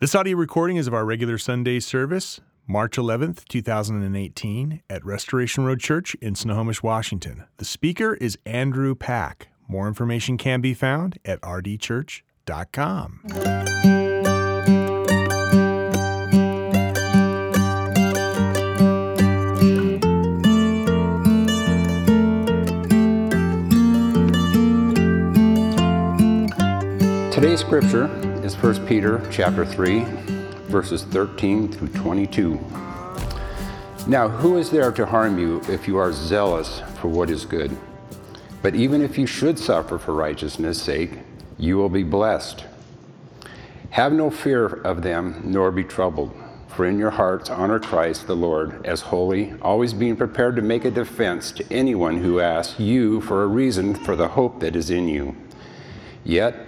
This audio recording is of our regular Sunday service, March 11th, 2018, at Restoration Road Church in Snohomish, Washington. The speaker is Andrew Pack. More information can be found at rdchurch.com. Today's scripture is 1 Peter chapter 3 verses 13 through 22. Now, who is there to harm you if you are zealous for what is good? But even if you should suffer for righteousness' sake, you will be blessed. Have no fear of them, nor be troubled. For in your hearts honor Christ the Lord as holy, always being prepared to make a defense to anyone who asks you for a reason for the hope that is in you. Yet,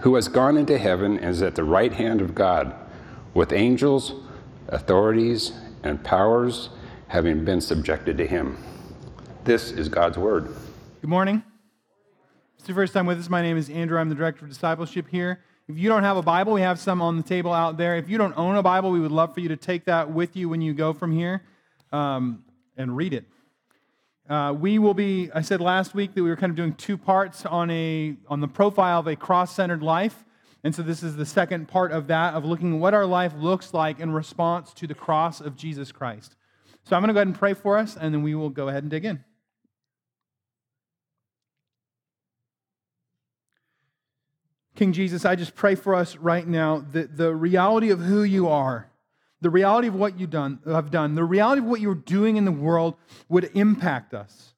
who has gone into heaven and is at the right hand of God, with angels, authorities, and powers having been subjected to him. This is God's word. Good morning. It's your first time with us. My name is Andrew. I'm the director of discipleship here. If you don't have a Bible, we have some on the table out there. If you don't own a Bible, we would love for you to take that with you when you go from here um, and read it. Uh, we will be, I said last week that we were kind of doing two parts on, a, on the profile of a cross centered life. And so this is the second part of that, of looking at what our life looks like in response to the cross of Jesus Christ. So I'm going to go ahead and pray for us, and then we will go ahead and dig in. King Jesus, I just pray for us right now that the reality of who you are the reality of what you done, have done, the reality of what you're doing in the world would impact us.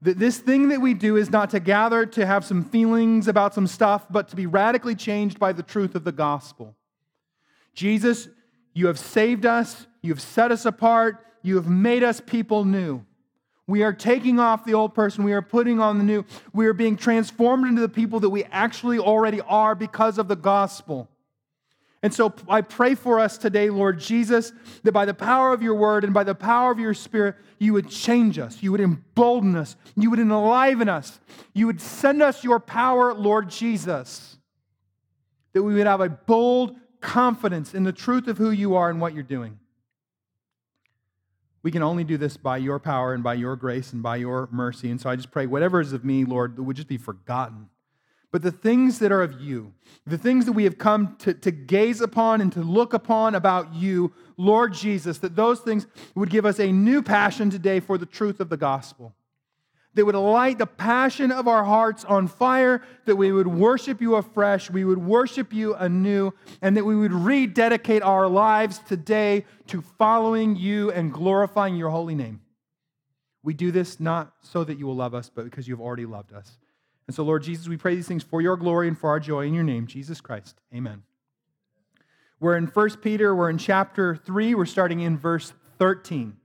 That this thing that we do is not to gather to have some feelings about some stuff, but to be radically changed by the truth of the gospel. Jesus, you have saved us, you have set us apart, you have made us people new. We are taking off the old person. We are putting on the new. We are being transformed into the people that we actually already are because of the gospel. And so I pray for us today, Lord Jesus, that by the power of your word and by the power of your spirit, you would change us, you would embolden us, you would enliven us, you would send us your power, Lord Jesus, that we would have a bold confidence in the truth of who you are and what you're doing. We can only do this by your power and by your grace and by your mercy. And so I just pray, whatever is of me, Lord, would just be forgotten but the things that are of you, the things that we have come to, to gaze upon and to look upon about you, Lord Jesus, that those things would give us a new passion today for the truth of the gospel. That would light the passion of our hearts on fire, that we would worship you afresh, we would worship you anew, and that we would rededicate our lives today to following you and glorifying your holy name. We do this not so that you will love us, but because you have already loved us. And so, Lord Jesus, we pray these things for your glory and for our joy in your name, Jesus Christ. Amen. We're in 1 Peter, we're in chapter 3, we're starting in verse 13.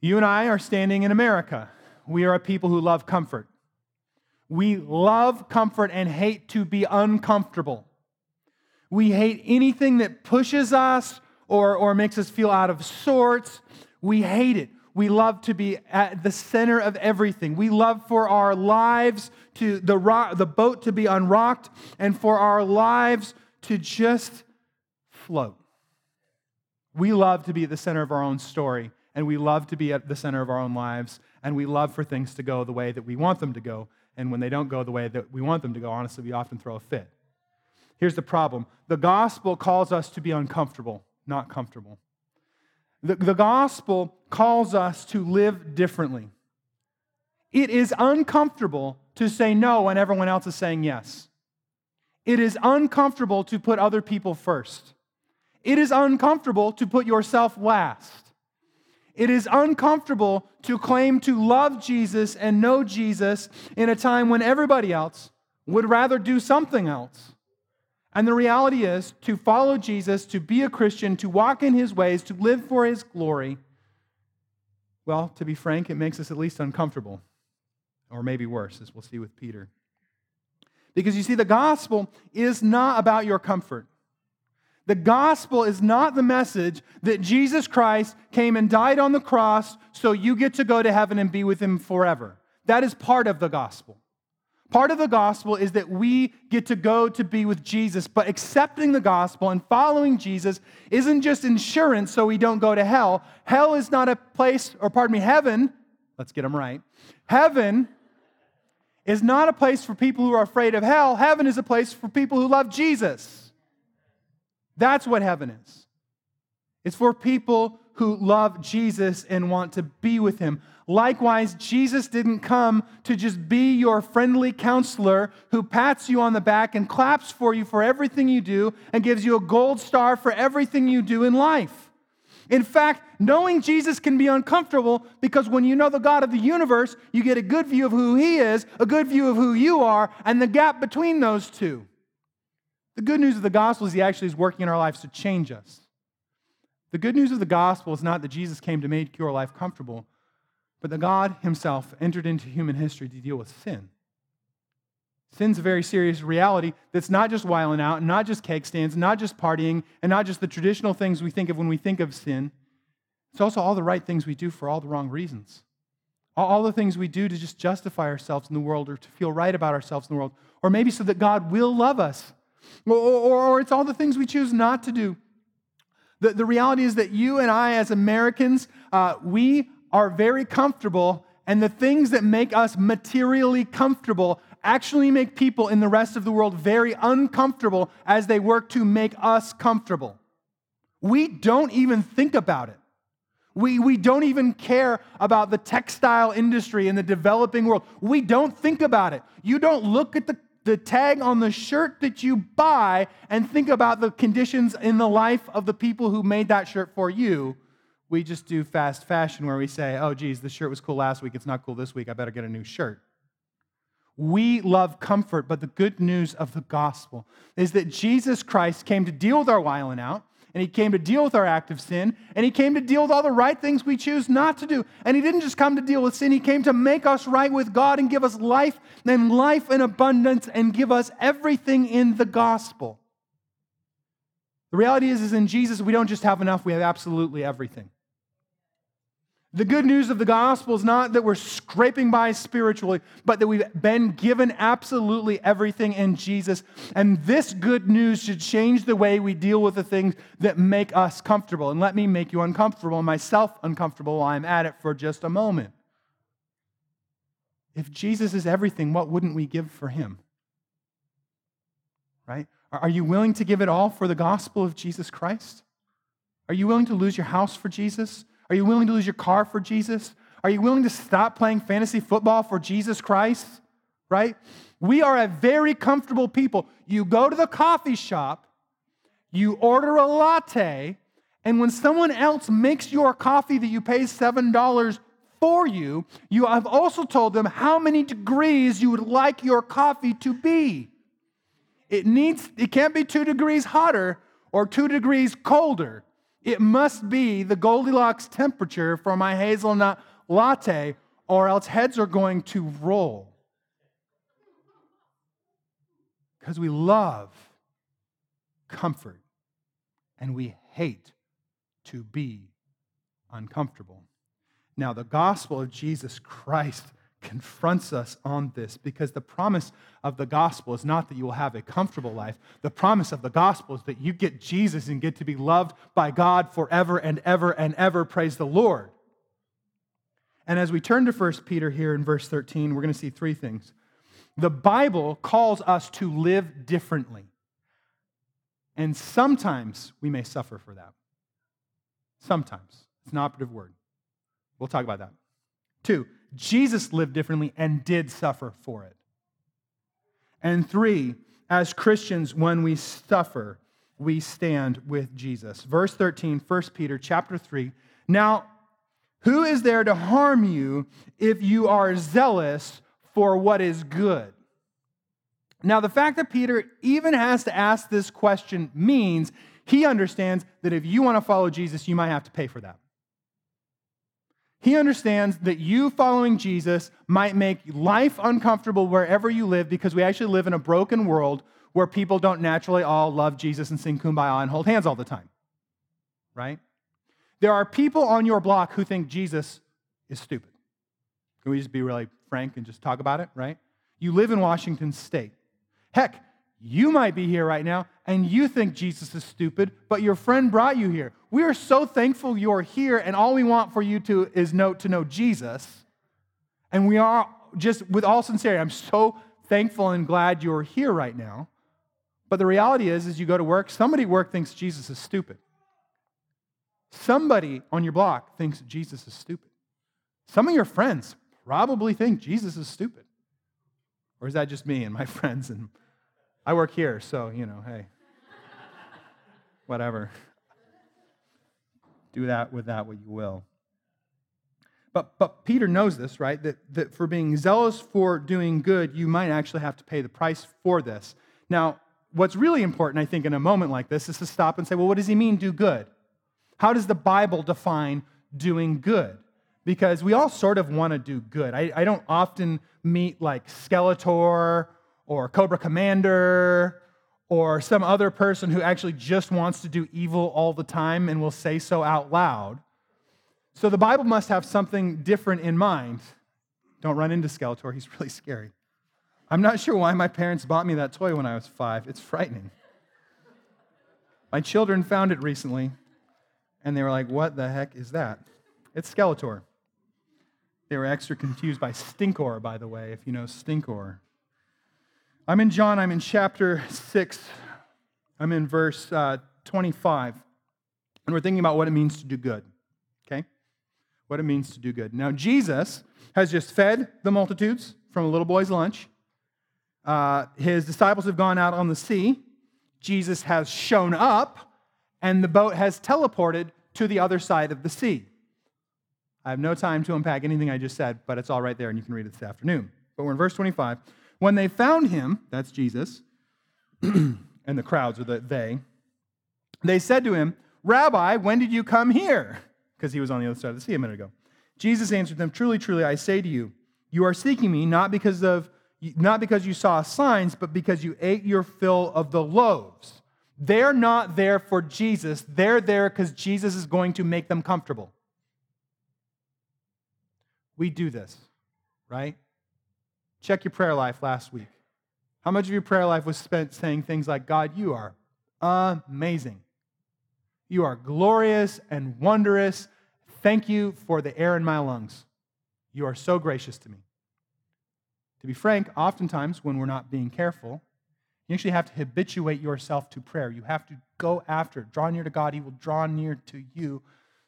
You and I are standing in America. We are a people who love comfort. We love comfort and hate to be uncomfortable. We hate anything that pushes us or, or makes us feel out of sorts. We hate it. We love to be at the center of everything. We love for our lives to the rock, the boat to be unrocked and for our lives to just float. We love to be at the center of our own story and we love to be at the center of our own lives and we love for things to go the way that we want them to go. And when they don't go the way that we want them to go, honestly, we often throw a fit. Here's the problem the gospel calls us to be uncomfortable, not comfortable. The, the gospel calls us to live differently. It is uncomfortable to say no when everyone else is saying yes. It is uncomfortable to put other people first. It is uncomfortable to put yourself last. It is uncomfortable to claim to love Jesus and know Jesus in a time when everybody else would rather do something else. And the reality is to follow Jesus, to be a Christian, to walk in his ways, to live for his glory, well, to be frank, it makes us at least uncomfortable, or maybe worse, as we'll see with Peter. Because you see, the gospel is not about your comfort. The gospel is not the message that Jesus Christ came and died on the cross so you get to go to heaven and be with him forever. That is part of the gospel. Part of the gospel is that we get to go to be with Jesus, but accepting the gospel and following Jesus isn't just insurance so we don't go to hell. Hell is not a place, or pardon me, heaven, let's get them right. Heaven is not a place for people who are afraid of hell. Heaven is a place for people who love Jesus. That's what heaven is. It's for people who love Jesus and want to be with him. Likewise, Jesus didn't come to just be your friendly counselor who pats you on the back and claps for you for everything you do and gives you a gold star for everything you do in life. In fact, knowing Jesus can be uncomfortable because when you know the God of the universe, you get a good view of who He is, a good view of who you are, and the gap between those two. The good news of the gospel is He actually is working in our lives to change us. The good news of the gospel is not that Jesus came to make your life comfortable, but that God Himself entered into human history to deal with sin. Sin's a very serious reality that's not just whiling out, not just cake stands, not just partying, and not just the traditional things we think of when we think of sin. It's also all the right things we do for all the wrong reasons. All the things we do to just justify ourselves in the world or to feel right about ourselves in the world, or maybe so that God will love us. Or, or, or it's all the things we choose not to do. The, the reality is that you and I, as Americans, uh, we are very comfortable, and the things that make us materially comfortable actually make people in the rest of the world very uncomfortable as they work to make us comfortable. We don't even think about it. We, we don't even care about the textile industry in the developing world. We don't think about it. You don't look at the, the tag on the shirt that you buy and think about the conditions in the life of the people who made that shirt for you we just do fast fashion where we say, oh, geez, the shirt was cool last week. It's not cool this week. I better get a new shirt. We love comfort, but the good news of the gospel is that Jesus Christ came to deal with our whiling out, and he came to deal with our active sin, and he came to deal with all the right things we choose not to do. And he didn't just come to deal with sin, he came to make us right with God and give us life and life in abundance and give us everything in the gospel. The reality is, is in Jesus, we don't just have enough, we have absolutely everything. The good news of the gospel is not that we're scraping by spiritually, but that we've been given absolutely everything in Jesus. And this good news should change the way we deal with the things that make us comfortable. And let me make you uncomfortable myself uncomfortable while I'm at it for just a moment. If Jesus is everything, what wouldn't we give for him? Right? Are you willing to give it all for the gospel of Jesus Christ? Are you willing to lose your house for Jesus? Are you willing to lose your car for Jesus? Are you willing to stop playing fantasy football for Jesus Christ? Right? We are a very comfortable people. You go to the coffee shop, you order a latte, and when someone else makes your coffee that you pay $7 for you, you have also told them how many degrees you would like your coffee to be. It needs it can't be 2 degrees hotter or 2 degrees colder. It must be the Goldilocks temperature for my hazelnut latte, or else heads are going to roll. Because we love comfort and we hate to be uncomfortable. Now, the gospel of Jesus Christ confronts us on this because the promise of the gospel is not that you will have a comfortable life. The promise of the gospel is that you get Jesus and get to be loved by God forever and ever and ever. Praise the Lord. And as we turn to 1 Peter here in verse 13, we're going to see three things. The Bible calls us to live differently. And sometimes we may suffer for that. Sometimes. It's an operative word. We'll talk about that. Two, Jesus lived differently and did suffer for it. And three, as Christians, when we suffer, we stand with Jesus. Verse 13, 1 Peter chapter 3. Now, who is there to harm you if you are zealous for what is good? Now, the fact that Peter even has to ask this question means he understands that if you want to follow Jesus, you might have to pay for that. He understands that you following Jesus might make life uncomfortable wherever you live because we actually live in a broken world where people don't naturally all love Jesus and sing kumbaya and hold hands all the time. Right? There are people on your block who think Jesus is stupid. Can we just be really frank and just talk about it, right? You live in Washington state. Heck, you might be here right now and you think Jesus is stupid, but your friend brought you here. We are so thankful you're here, and all we want for you to is know to know Jesus. And we are just with all sincerity, I'm so thankful and glad you're here right now. But the reality is, as you go to work, somebody at work thinks Jesus is stupid. Somebody on your block thinks Jesus is stupid. Some of your friends probably think Jesus is stupid. Or is that just me and my friends? And I work here, so, you know, hey, whatever. Do that with that what you will. But, but Peter knows this, right? That, that for being zealous for doing good, you might actually have to pay the price for this. Now, what's really important, I think, in a moment like this is to stop and say, well, what does he mean, do good? How does the Bible define doing good? Because we all sort of want to do good. I, I don't often meet like Skeletor or Cobra Commander or some other person who actually just wants to do evil all the time and will say so out loud. So the Bible must have something different in mind. Don't run into Skeletor, he's really scary. I'm not sure why my parents bought me that toy when I was five. It's frightening. My children found it recently, and they were like, What the heck is that? It's Skeletor. They were extra confused by Stinkor, by the way, if you know Stinkor. I'm in John, I'm in chapter 6, I'm in verse uh, 25, and we're thinking about what it means to do good, okay? What it means to do good. Now, Jesus has just fed the multitudes from a little boy's lunch. Uh, his disciples have gone out on the sea. Jesus has shown up, and the boat has teleported to the other side of the sea. I have no time to unpack anything I just said, but it's all right there, and you can read it this afternoon. But we're in verse 25. When they found him, that's Jesus, and the crowds, or the they, they said to him, Rabbi, when did you come here? Because he was on the other side of the sea a minute ago. Jesus answered them, Truly, truly, I say to you, you are seeking me not because of not because you saw signs, but because you ate your fill of the loaves. They're not there for Jesus. They're there because Jesus is going to make them comfortable. We do this, right? Check your prayer life last week. How much of your prayer life was spent saying things like, God, you are amazing. You are glorious and wondrous. Thank you for the air in my lungs. You are so gracious to me. To be frank, oftentimes when we're not being careful, you actually have to habituate yourself to prayer. You have to go after it. Draw near to God, He will draw near to you.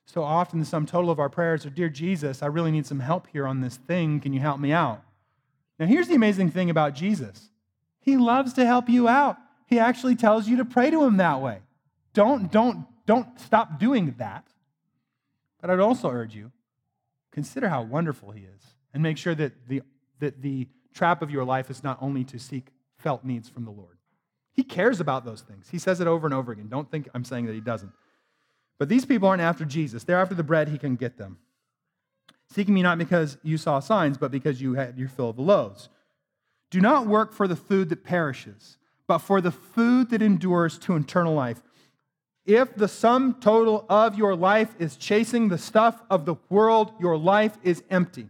So often, the sum total of our prayers are Dear Jesus, I really need some help here on this thing. Can you help me out? Now, here's the amazing thing about Jesus He loves to help you out. He actually tells you to pray to Him that way. Don't, don't, don't stop doing that. But I'd also urge you consider how wonderful He is and make sure that the, that the trap of your life is not only to seek felt needs from the Lord. He cares about those things. He says it over and over again. Don't think I'm saying that He doesn't. But these people aren't after Jesus, they're after the bread He can get them. Seeking me not because you saw signs, but because you had your fill of the loaves. Do not work for the food that perishes, but for the food that endures to eternal life. If the sum total of your life is chasing the stuff of the world, your life is empty.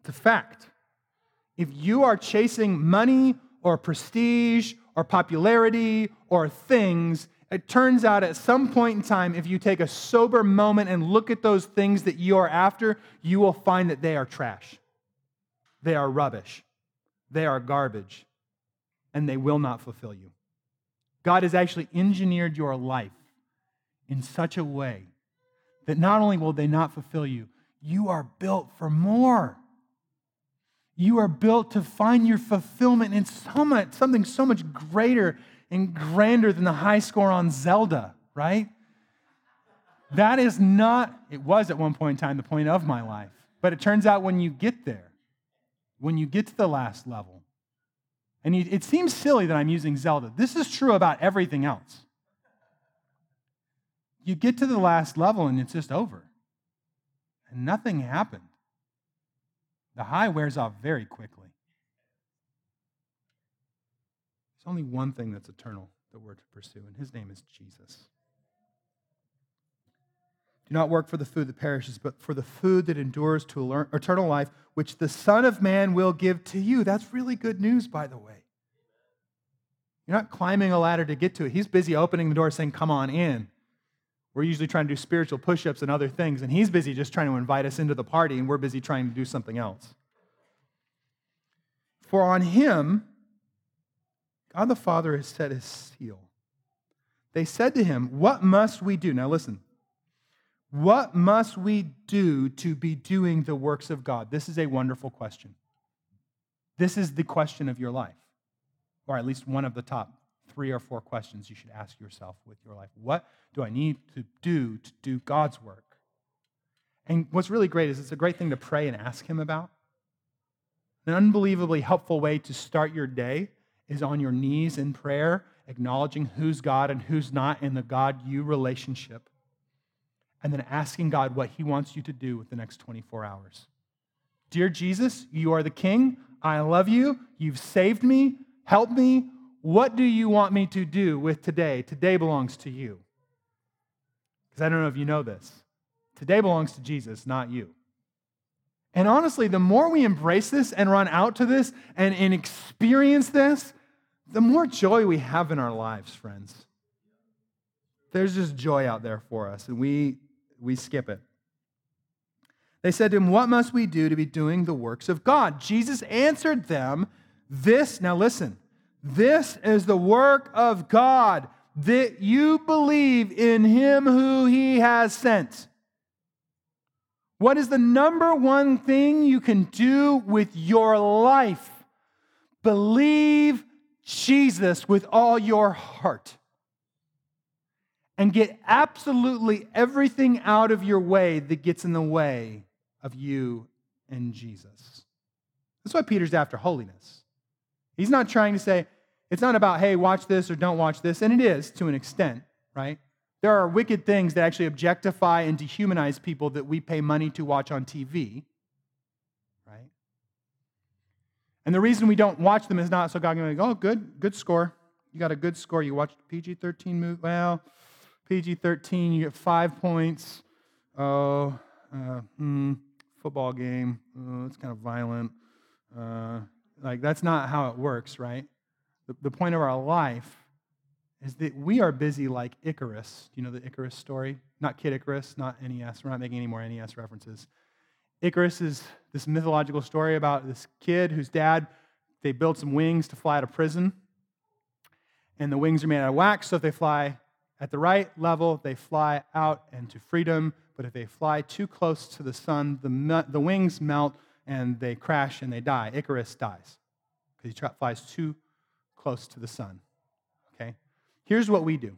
It's a fact. If you are chasing money or prestige or popularity or things, it turns out at some point in time, if you take a sober moment and look at those things that you are after, you will find that they are trash. They are rubbish. They are garbage. and they will not fulfill you. God has actually engineered your life in such a way that not only will they not fulfill you, you are built for more. You are built to find your fulfillment in so much, something so much greater and grander than the high score on Zelda, right? That is not, it was at one point in time the point of my life. But it turns out when you get there, when you get to the last level, and it seems silly that I'm using Zelda. This is true about everything else. You get to the last level and it's just over. And nothing happened. The high wears off very quickly. Only one thing that's eternal that we're to pursue, and his name is Jesus. Do not work for the food that perishes, but for the food that endures to eternal life, which the Son of Man will give to you. That's really good news, by the way. You're not climbing a ladder to get to it. He's busy opening the door saying, Come on in. We're usually trying to do spiritual push ups and other things, and he's busy just trying to invite us into the party, and we're busy trying to do something else. For on him, God the Father has set his seal. They said to him, What must we do? Now listen. What must we do to be doing the works of God? This is a wonderful question. This is the question of your life, or at least one of the top three or four questions you should ask yourself with your life. What do I need to do to do God's work? And what's really great is it's a great thing to pray and ask Him about. An unbelievably helpful way to start your day is on your knees in prayer, acknowledging who's God and who's not in the God you relationship and then asking God what He wants you to do with the next 24 hours. Dear Jesus, you are the King. I love you. You've saved me. Help me. What do you want me to do with today? Today belongs to you. Because I don't know if you know this. Today belongs to Jesus, not you. And honestly, the more we embrace this and run out to this and, and experience this, the more joy we have in our lives, friends. There's just joy out there for us, and we we skip it. They said to him, What must we do to be doing the works of God? Jesus answered them, This, now listen, this is the work of God, that you believe in him who he has sent. What is the number one thing you can do with your life? Believe Jesus with all your heart and get absolutely everything out of your way that gets in the way of you and Jesus. That's why Peter's after holiness. He's not trying to say, it's not about, hey, watch this or don't watch this, and it is to an extent, right? There are wicked things that actually objectify and dehumanize people that we pay money to watch on TV, right? And the reason we don't watch them is not so God can like, oh, good, good score. You got a good score. You watched PG 13 movie. Well, PG 13, you get five points. Oh, uh, hmm, football game. Oh, it's kind of violent. Uh, like, that's not how it works, right? The, the point of our life is that we are busy like Icarus. Do you know the Icarus story? Not Kid Icarus, not NES. We're not making any more NES references. Icarus is this mythological story about this kid whose dad, they built some wings to fly out of prison. And the wings are made out of wax, so if they fly at the right level, they fly out into freedom, but if they fly too close to the sun, the, the wings melt and they crash and they die. Icarus dies because he flies too close to the sun. Here's what we do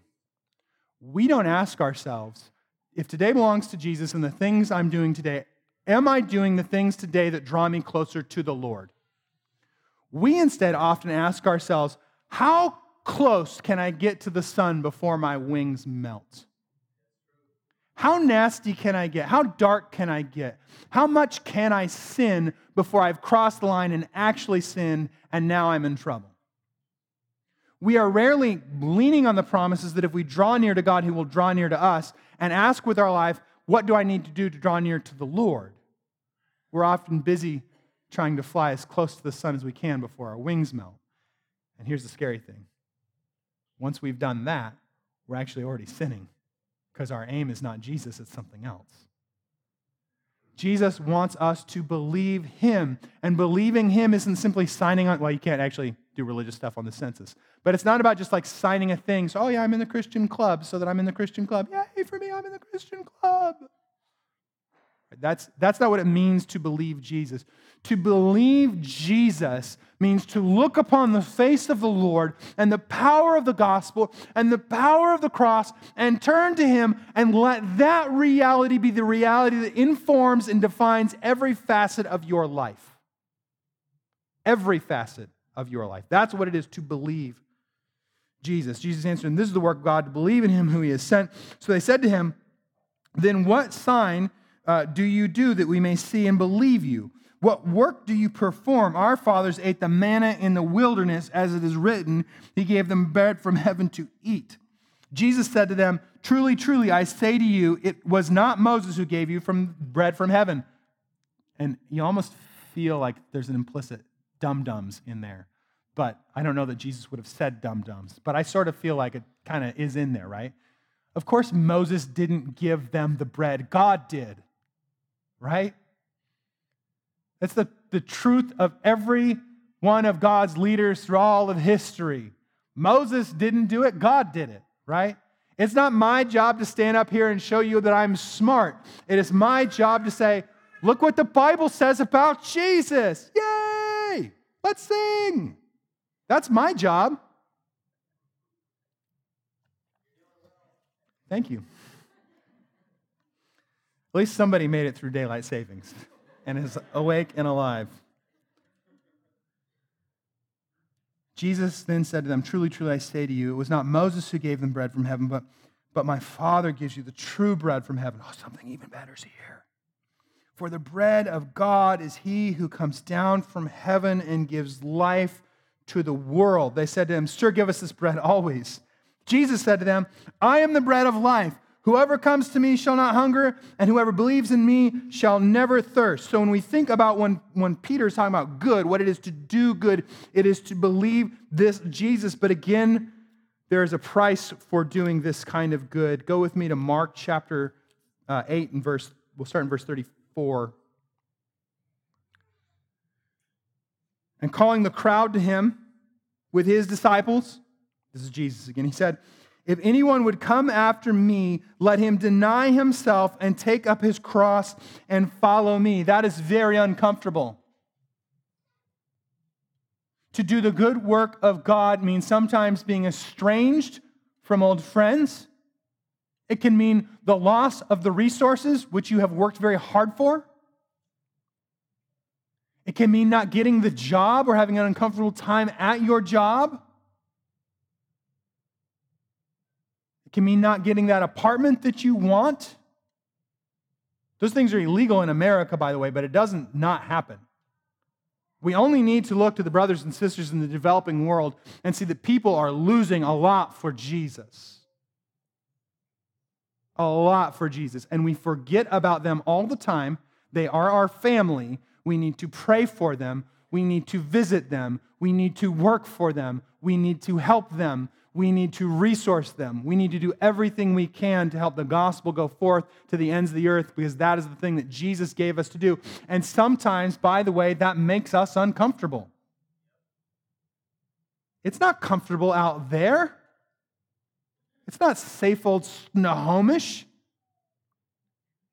we don't ask ourselves, if today belongs to Jesus and the things I'm doing today, am I doing the things today that draw me closer to the Lord? We instead often ask ourselves, how close can I get to the sun before my wings melt? How nasty can I get? How dark can I get? How much can I sin before I've crossed the line and actually sinned and now I'm in trouble? We are rarely leaning on the promises that if we draw near to God, He will draw near to us and ask with our life, What do I need to do to draw near to the Lord? We're often busy trying to fly as close to the sun as we can before our wings melt. And here's the scary thing once we've done that, we're actually already sinning because our aim is not Jesus, it's something else. Jesus wants us to believe him. And believing him isn't simply signing on. Well, you can't actually do religious stuff on the census. But it's not about just like signing a thing. So, oh, yeah, I'm in the Christian club, so that I'm in the Christian club. Yay, for me, I'm in the Christian club. That's, that's not what it means to believe Jesus. To believe Jesus means to look upon the face of the Lord and the power of the gospel and the power of the cross and turn to Him and let that reality be the reality that informs and defines every facet of your life. Every facet of your life. That's what it is to believe Jesus. Jesus answered, and this is the work of God, to believe in Him who He has sent. So they said to Him, Then what sign uh, do you do that we may see and believe you? What work do you perform? Our fathers ate the manna in the wilderness, as it is written, He gave them bread from heaven to eat. Jesus said to them, Truly, truly, I say to you, it was not Moses who gave you from bread from heaven. And you almost feel like there's an implicit dum dums in there. But I don't know that Jesus would have said dum dums, but I sort of feel like it kind of is in there, right? Of course, Moses didn't give them the bread, God did, right? That's the, the truth of every one of God's leaders through all of history. Moses didn't do it, God did it, right? It's not my job to stand up here and show you that I'm smart. It is my job to say, look what the Bible says about Jesus. Yay! Let's sing. That's my job. Thank you. At least somebody made it through daylight savings and is awake and alive. Jesus then said to them, Truly, truly, I say to you, it was not Moses who gave them bread from heaven, but, but my Father gives you the true bread from heaven. Oh, something even better is here. For the bread of God is he who comes down from heaven and gives life to the world. They said to him, Sir, give us this bread always. Jesus said to them, I am the bread of life. Whoever comes to me shall not hunger, and whoever believes in me shall never thirst. So when we think about when, when Peter is talking about good, what it is to do good, it is to believe this Jesus. But again, there is a price for doing this kind of good. Go with me to Mark chapter uh, 8 and verse, we'll start in verse 34. And calling the crowd to him with his disciples, this is Jesus again, he said, if anyone would come after me, let him deny himself and take up his cross and follow me. That is very uncomfortable. To do the good work of God means sometimes being estranged from old friends. It can mean the loss of the resources which you have worked very hard for. It can mean not getting the job or having an uncomfortable time at your job. It can mean not getting that apartment that you want. Those things are illegal in America, by the way, but it doesn't not happen. We only need to look to the brothers and sisters in the developing world and see that people are losing a lot for Jesus. A lot for Jesus. And we forget about them all the time. They are our family. We need to pray for them. We need to visit them. We need to work for them. We need to help them we need to resource them. We need to do everything we can to help the gospel go forth to the ends of the earth because that is the thing that Jesus gave us to do. And sometimes, by the way, that makes us uncomfortable. It's not comfortable out there. It's not safe old Snohomish.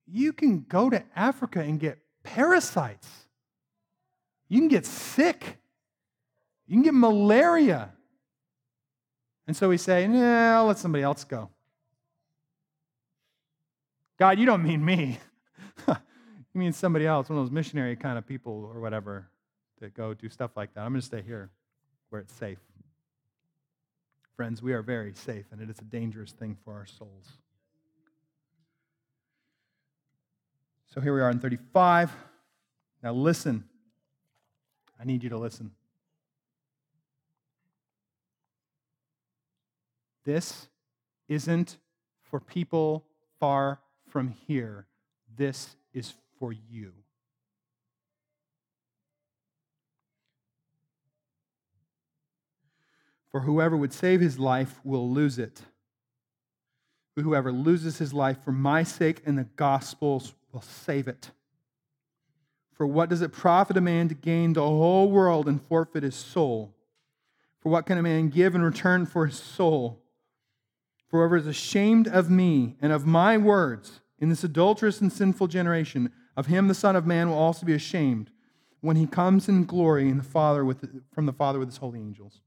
You can go to Africa and get parasites. You can get sick. You can get malaria. And so we say, nah, let somebody else go. God, you don't mean me. you mean somebody else, one of those missionary kind of people or whatever that go do stuff like that. I'm going to stay here where it's safe. Friends, we are very safe, and it is a dangerous thing for our souls. So here we are in 35. Now listen. I need you to listen. This isn't for people far from here. This is for you. For whoever would save his life will lose it. But whoever loses his life for my sake and the gospel's will save it. For what does it profit a man to gain the whole world and forfeit his soul? For what can a man give in return for his soul? For whoever is ashamed of me and of my words in this adulterous and sinful generation, of him the Son of Man will also be ashamed when he comes in glory in the Father with, from the Father with his holy angels.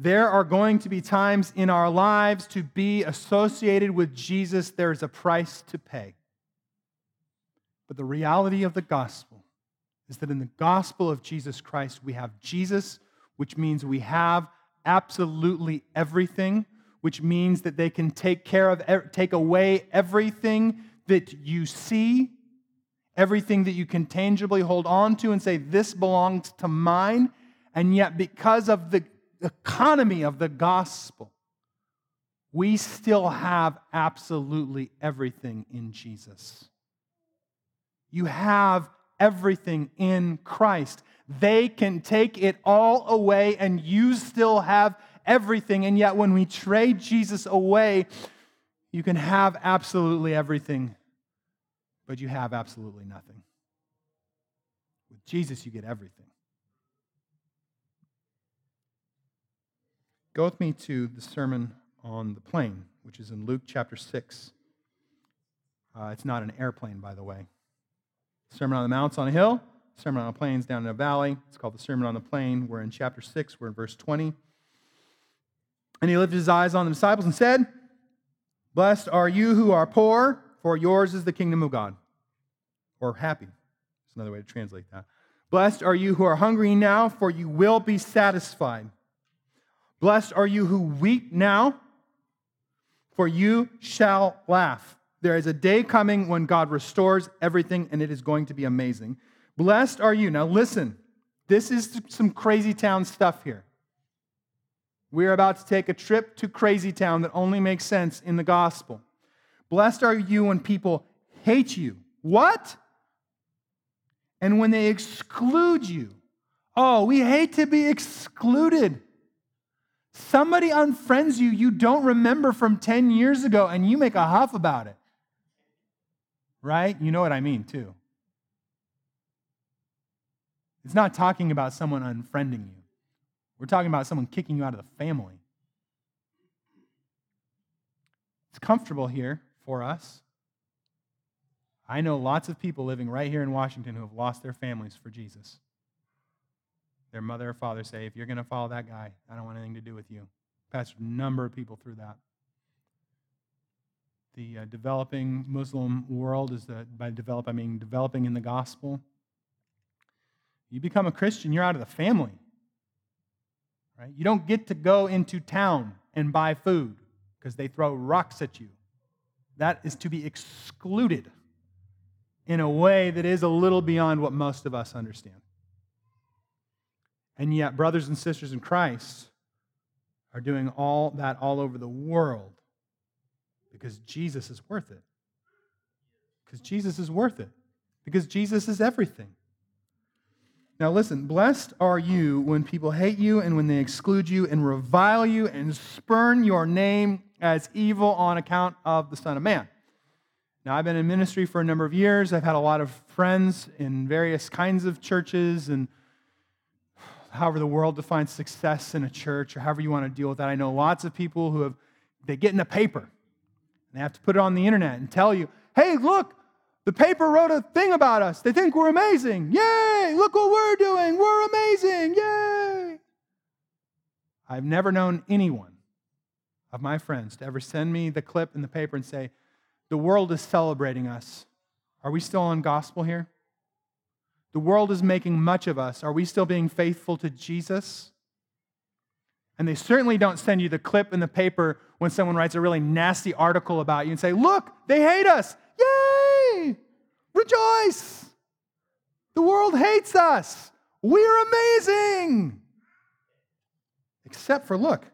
There are going to be times in our lives to be associated with Jesus, there's a price to pay. But the reality of the gospel is that in the gospel of Jesus Christ, we have Jesus which means we have absolutely everything, which means that they can take care of, er, take away everything that you see, everything that you can tangibly hold on to and say, This belongs to mine. And yet, because of the economy of the gospel, we still have absolutely everything in Jesus. You have everything in Christ. They can take it all away, and you still have everything. And yet, when we trade Jesus away, you can have absolutely everything, but you have absolutely nothing. With Jesus, you get everything. Go with me to the Sermon on the Plain, which is in Luke chapter 6. Uh, it's not an airplane, by the way. Sermon on the Mount's on a hill. Sermon on the Plains down in a valley. It's called the Sermon on the Plain. We're in chapter 6, we're in verse 20. And he lifted his eyes on the disciples and said, Blessed are you who are poor, for yours is the kingdom of God. Or happy. That's another way to translate that. Blessed are you who are hungry now, for you will be satisfied. Blessed are you who weep now, for you shall laugh. There is a day coming when God restores everything, and it is going to be amazing. Blessed are you. Now, listen, this is some crazy town stuff here. We're about to take a trip to crazy town that only makes sense in the gospel. Blessed are you when people hate you. What? And when they exclude you. Oh, we hate to be excluded. Somebody unfriends you you don't remember from 10 years ago and you make a huff about it. Right? You know what I mean, too. It's not talking about someone unfriending you. We're talking about someone kicking you out of the family. It's comfortable here for us. I know lots of people living right here in Washington who have lost their families for Jesus. Their mother or father say, if you're going to follow that guy, I don't want anything to do with you. Passed a number of people through that. The uh, developing Muslim world is the, by develop, I mean developing in the gospel. You become a Christian, you're out of the family. Right? You don't get to go into town and buy food because they throw rocks at you. That is to be excluded in a way that is a little beyond what most of us understand. And yet, brothers and sisters in Christ are doing all that all over the world because Jesus is worth it. Because Jesus is worth it. Because Jesus is everything. Now, listen, blessed are you when people hate you and when they exclude you and revile you and spurn your name as evil on account of the Son of Man. Now, I've been in ministry for a number of years. I've had a lot of friends in various kinds of churches and however the world defines success in a church or however you want to deal with that. I know lots of people who have, they get in the paper and they have to put it on the internet and tell you, hey, look, the paper wrote a thing about us. They think we're amazing. Yay! Look what we're doing. We're amazing. Yay! I've never known anyone of my friends to ever send me the clip in the paper and say, The world is celebrating us. Are we still on gospel here? The world is making much of us. Are we still being faithful to Jesus? And they certainly don't send you the clip in the paper when someone writes a really nasty article about you and say, Look, they hate us. Yay! Rejoice! The world hates us. We're amazing. Except for, look,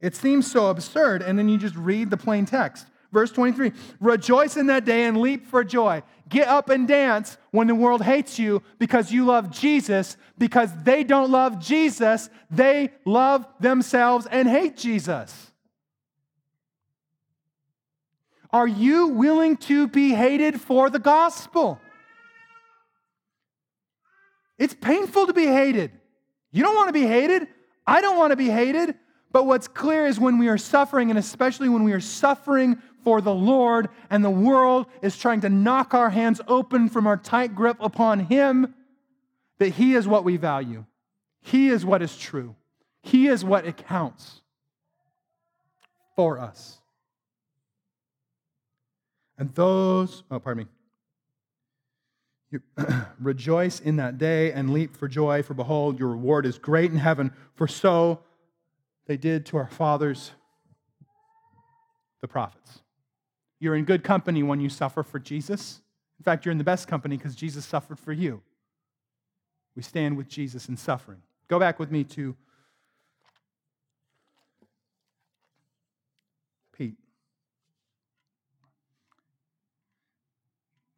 it seems so absurd, and then you just read the plain text. Verse 23 Rejoice in that day and leap for joy. Get up and dance when the world hates you because you love Jesus, because they don't love Jesus, they love themselves and hate Jesus. Are you willing to be hated for the gospel? It's painful to be hated. You don't want to be hated. I don't want to be hated. But what's clear is when we are suffering, and especially when we are suffering for the Lord and the world is trying to knock our hands open from our tight grip upon Him, that He is what we value. He is what is true. He is what accounts for us. And those, oh, pardon me. You rejoice in that day and leap for joy, for behold, your reward is great in heaven, for so they did to our fathers, the prophets. You're in good company when you suffer for Jesus. In fact, you're in the best company because Jesus suffered for you. We stand with Jesus in suffering. Go back with me to Pete.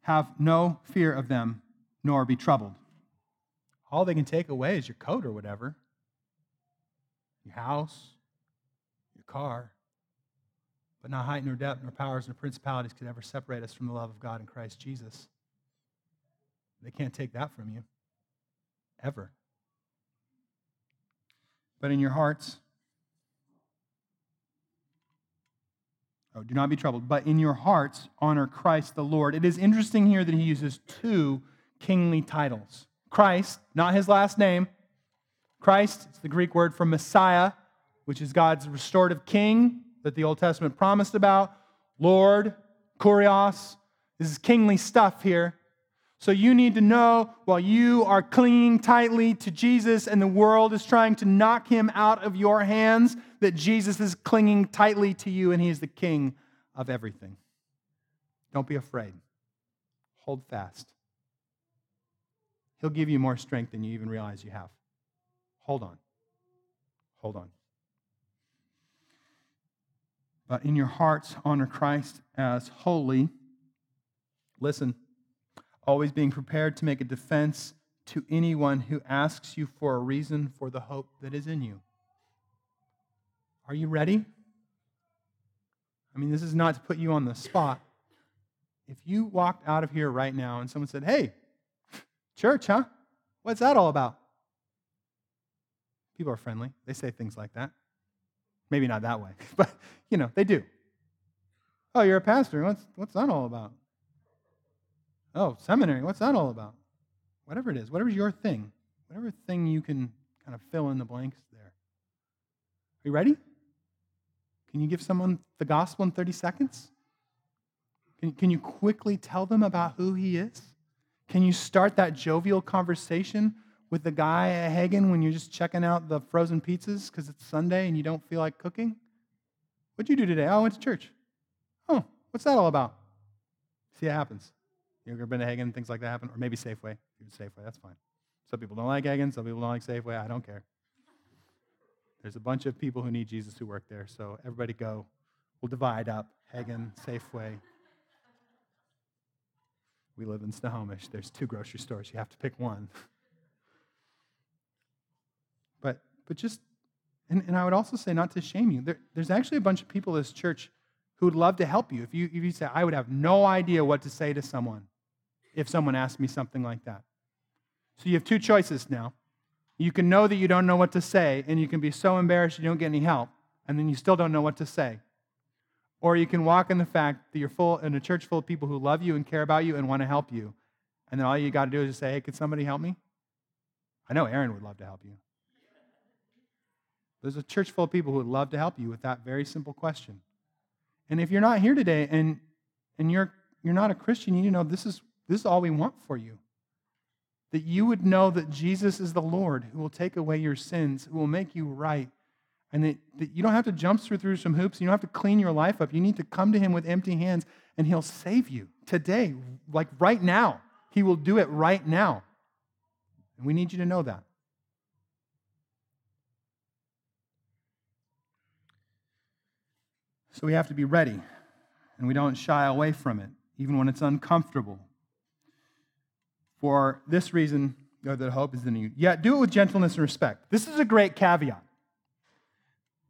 Have no fear of them, nor be troubled. All they can take away is your coat or whatever your house, your car, but not height nor depth nor powers nor principalities could ever separate us from the love of God in Christ Jesus. They can't take that from you, ever. But in your hearts, oh, do not be troubled, but in your hearts honor Christ the Lord. It is interesting here that he uses two kingly titles Christ, not his last name, Christ, it's the Greek word for Messiah, which is God's restorative king that the Old Testament promised about. Lord, Kurios. This is kingly stuff here. So you need to know while you are clinging tightly to Jesus and the world is trying to knock him out of your hands, that Jesus is clinging tightly to you and he is the king of everything. Don't be afraid. Hold fast. He'll give you more strength than you even realize you have. Hold on. Hold on. But in your hearts, honor Christ as holy. Listen, always being prepared to make a defense to anyone who asks you for a reason for the hope that is in you. Are you ready? I mean, this is not to put you on the spot. If you walked out of here right now and someone said, Hey, church, huh? What's that all about? People are friendly. They say things like that. Maybe not that way, but you know, they do. Oh, you're a pastor. What's, what's that all about? Oh, seminary. What's that all about? Whatever it is, whatever's your thing, whatever thing you can kind of fill in the blanks there. Are you ready? Can you give someone the gospel in 30 seconds? Can, can you quickly tell them about who he is? Can you start that jovial conversation with the guy at Haggen when you're just checking out the frozen pizzas because it's Sunday and you don't feel like cooking? What'd you do today? Oh, I went to church. Oh, what's that all about? See, it happens. You ever been to Haggen? Things like that happen? Or maybe Safeway. You're Safeway, that's fine. Some people don't like Haggen, some people don't like Safeway. I don't care. There's a bunch of people who need Jesus who work there, so everybody go. We'll divide up Haggen, Safeway. We live in Snohomish. There's two grocery stores. You have to pick one. But, just, and, and I would also say, not to shame you, there, there's actually a bunch of people in this church who would love to help you. If you, if you say, I would have no idea what to say to someone if someone asked me something like that. So you have two choices now. You can know that you don't know what to say, and you can be so embarrassed you don't get any help, and then you still don't know what to say. Or you can walk in the fact that you're full in a church full of people who love you and care about you and want to help you. And then all you got to do is just say, hey, could somebody help me? I know Aaron would love to help you. There's a church full of people who would love to help you with that very simple question. And if you're not here today and, and you're, you're not a Christian, you need to know this is, this is all we want for you. That you would know that Jesus is the Lord who will take away your sins, who will make you right, and that, that you don't have to jump through, through some hoops. You don't have to clean your life up. You need to come to Him with empty hands, and He'll save you today, like right now. He will do it right now. And we need you to know that. So we have to be ready, and we don't shy away from it, even when it's uncomfortable. For this reason, that hope is in you. Yet do it with gentleness and respect. This is a great caveat.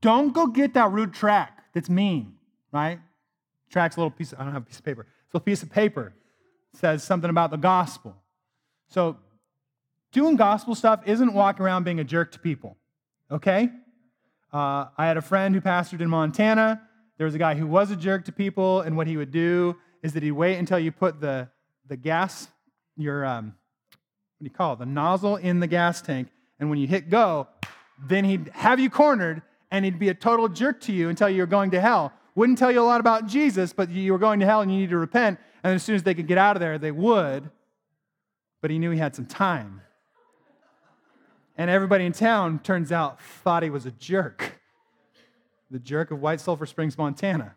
Don't go get that rude tract that's mean, right? Tract's a little piece, of, I don't have a piece of paper. It's a piece of paper. Says something about the gospel. So doing gospel stuff isn't walking around being a jerk to people, okay? Uh, I had a friend who pastored in Montana. There was a guy who was a jerk to people, and what he would do is that he'd wait until you put the, the gas, your, um, what do you call it, the nozzle in the gas tank, and when you hit go, then he'd have you cornered, and he'd be a total jerk to you until you were going to hell. Wouldn't tell you a lot about Jesus, but you were going to hell and you need to repent, and as soon as they could get out of there, they would, but he knew he had some time. And everybody in town, turns out, thought he was a jerk. The jerk of White Sulphur Springs, Montana.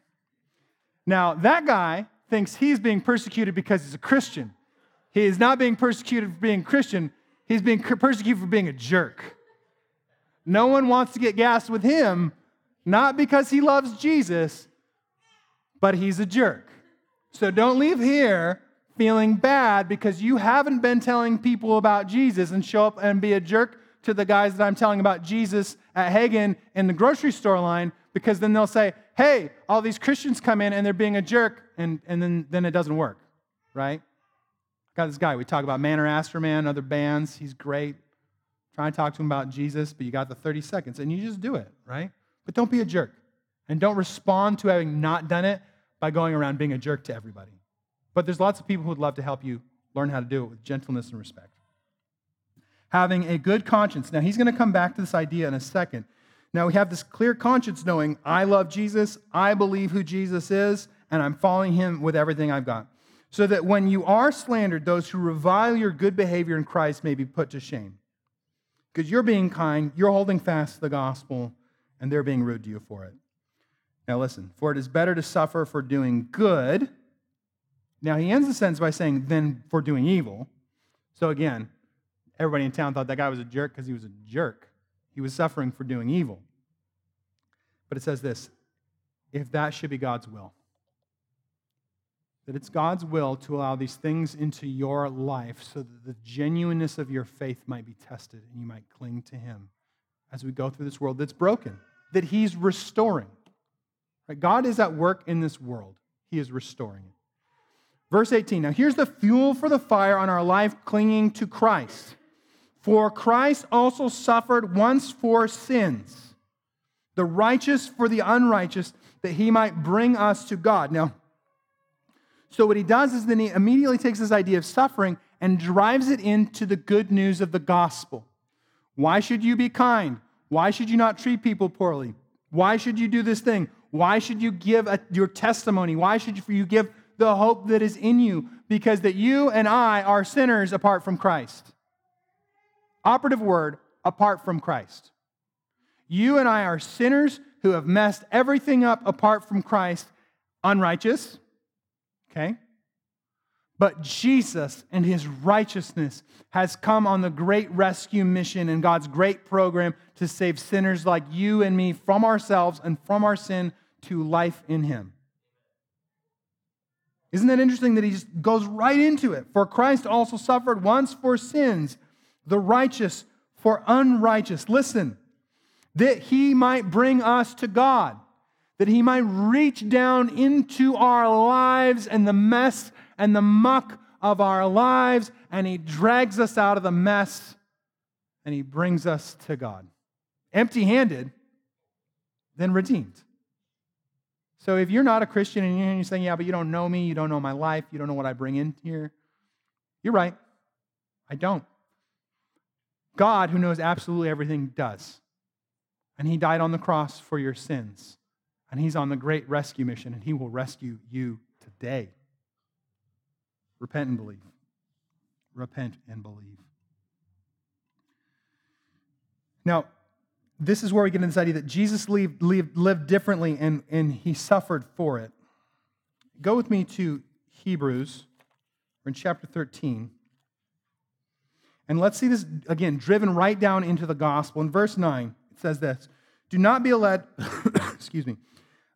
Now, that guy thinks he's being persecuted because he's a Christian. He is not being persecuted for being Christian, he's being persecuted for being a jerk. No one wants to get gassed with him, not because he loves Jesus, but he's a jerk. So don't leave here feeling bad because you haven't been telling people about Jesus and show up and be a jerk to the guys that I'm telling about Jesus at Haggen in the grocery store line because then they'll say, hey, all these Christians come in and they're being a jerk, and, and then, then it doesn't work, right? Got this guy, we talk about Man or Man, other bands, he's great. Try to talk to him about Jesus, but you got the 30 seconds, and you just do it, right? But don't be a jerk. And don't respond to having not done it by going around being a jerk to everybody. But there's lots of people who would love to help you learn how to do it with gentleness and respect having a good conscience. Now, he's going to come back to this idea in a second. Now, we have this clear conscience knowing I love Jesus, I believe who Jesus is, and I'm following him with everything I've got. So that when you are slandered, those who revile your good behavior in Christ may be put to shame. Because you're being kind, you're holding fast to the gospel, and they're being rude to you for it. Now, listen, for it is better to suffer for doing good. Now, he ends the sentence by saying, than for doing evil. So, again, Everybody in town thought that guy was a jerk because he was a jerk. He was suffering for doing evil. But it says this if that should be God's will, that it's God's will to allow these things into your life so that the genuineness of your faith might be tested and you might cling to Him as we go through this world that's broken, that He's restoring. Right? God is at work in this world, He is restoring it. Verse 18 now here's the fuel for the fire on our life clinging to Christ. For Christ also suffered once for sins, the righteous for the unrighteous, that he might bring us to God. Now, so what he does is then he immediately takes this idea of suffering and drives it into the good news of the gospel. Why should you be kind? Why should you not treat people poorly? Why should you do this thing? Why should you give a, your testimony? Why should you give the hope that is in you? Because that you and I are sinners apart from Christ operative word, apart from Christ. You and I are sinners who have messed everything up apart from Christ, unrighteous, okay? But Jesus and his righteousness has come on the great rescue mission and God's great program to save sinners like you and me from ourselves and from our sin to life in him. Isn't that interesting that he just goes right into it? For Christ also suffered once for sins the righteous for unrighteous. Listen, that he might bring us to God, that he might reach down into our lives and the mess and the muck of our lives, and he drags us out of the mess and he brings us to God. Empty handed, then redeemed. So if you're not a Christian and you're saying, yeah, but you don't know me, you don't know my life, you don't know what I bring in here, you're right. I don't. God, who knows absolutely everything, does. And He died on the cross for your sins. And He's on the great rescue mission, and He will rescue you today. Repent and believe. Repent and believe. Now, this is where we get into this idea that Jesus lived, lived, lived differently and, and he suffered for it. Go with me to Hebrews. We're in chapter 13. And let's see this again, driven right down into the gospel. In verse 9, it says this Do not be led, excuse me,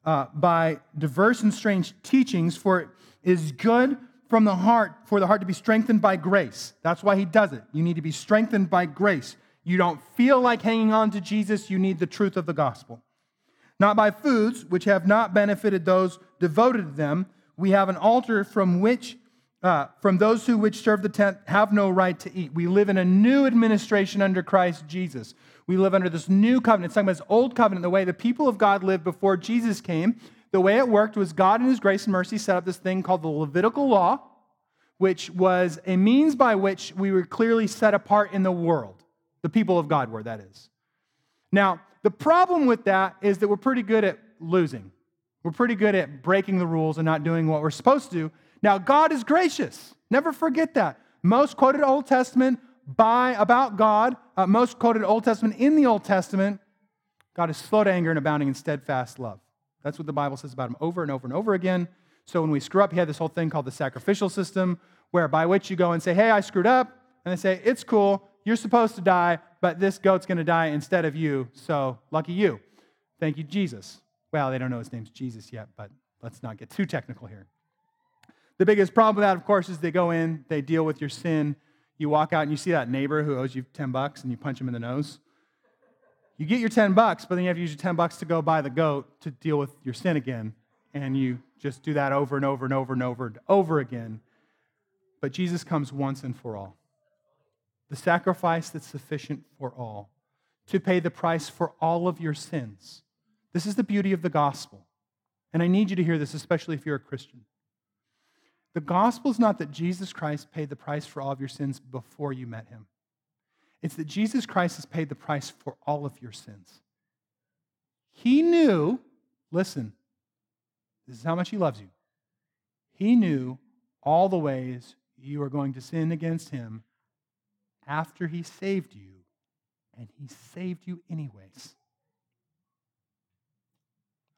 uh, by diverse and strange teachings, for it is good from the heart, for the heart to be strengthened by grace. That's why he does it. You need to be strengthened by grace. You don't feel like hanging on to Jesus, you need the truth of the gospel. Not by foods which have not benefited those devoted to them. We have an altar from which uh, from those who which serve the tent have no right to eat. We live in a new administration under Christ Jesus. We live under this new covenant. It's talking about this old covenant, the way the people of God lived before Jesus came. The way it worked was God, in His grace and mercy, set up this thing called the Levitical law, which was a means by which we were clearly set apart in the world. The people of God were, that is. Now, the problem with that is that we're pretty good at losing. We're pretty good at breaking the rules and not doing what we're supposed to do. Now, God is gracious. Never forget that. Most quoted Old Testament by about God, uh, most quoted Old Testament in the Old Testament, God is slow to anger and abounding in steadfast love. That's what the Bible says about him over and over and over again. So when we screw up, he had this whole thing called the sacrificial system, where by which you go and say, Hey, I screwed up. And they say, It's cool. You're supposed to die, but this goat's going to die instead of you. So lucky you. Thank you, Jesus. Well, they don't know his name's Jesus yet, but let's not get too technical here. The biggest problem with that, of course, is they go in, they deal with your sin. You walk out and you see that neighbor who owes you 10 bucks and you punch him in the nose. You get your 10 bucks, but then you have to use your 10 bucks to go buy the goat to deal with your sin again. And you just do that over and over and over and over and over again. But Jesus comes once and for all. The sacrifice that's sufficient for all, to pay the price for all of your sins. This is the beauty of the gospel. And I need you to hear this, especially if you're a Christian. The gospel is not that Jesus Christ paid the price for all of your sins before you met him. It's that Jesus Christ has paid the price for all of your sins. He knew, listen, this is how much he loves you. He knew all the ways you are going to sin against him after he saved you, and he saved you anyways.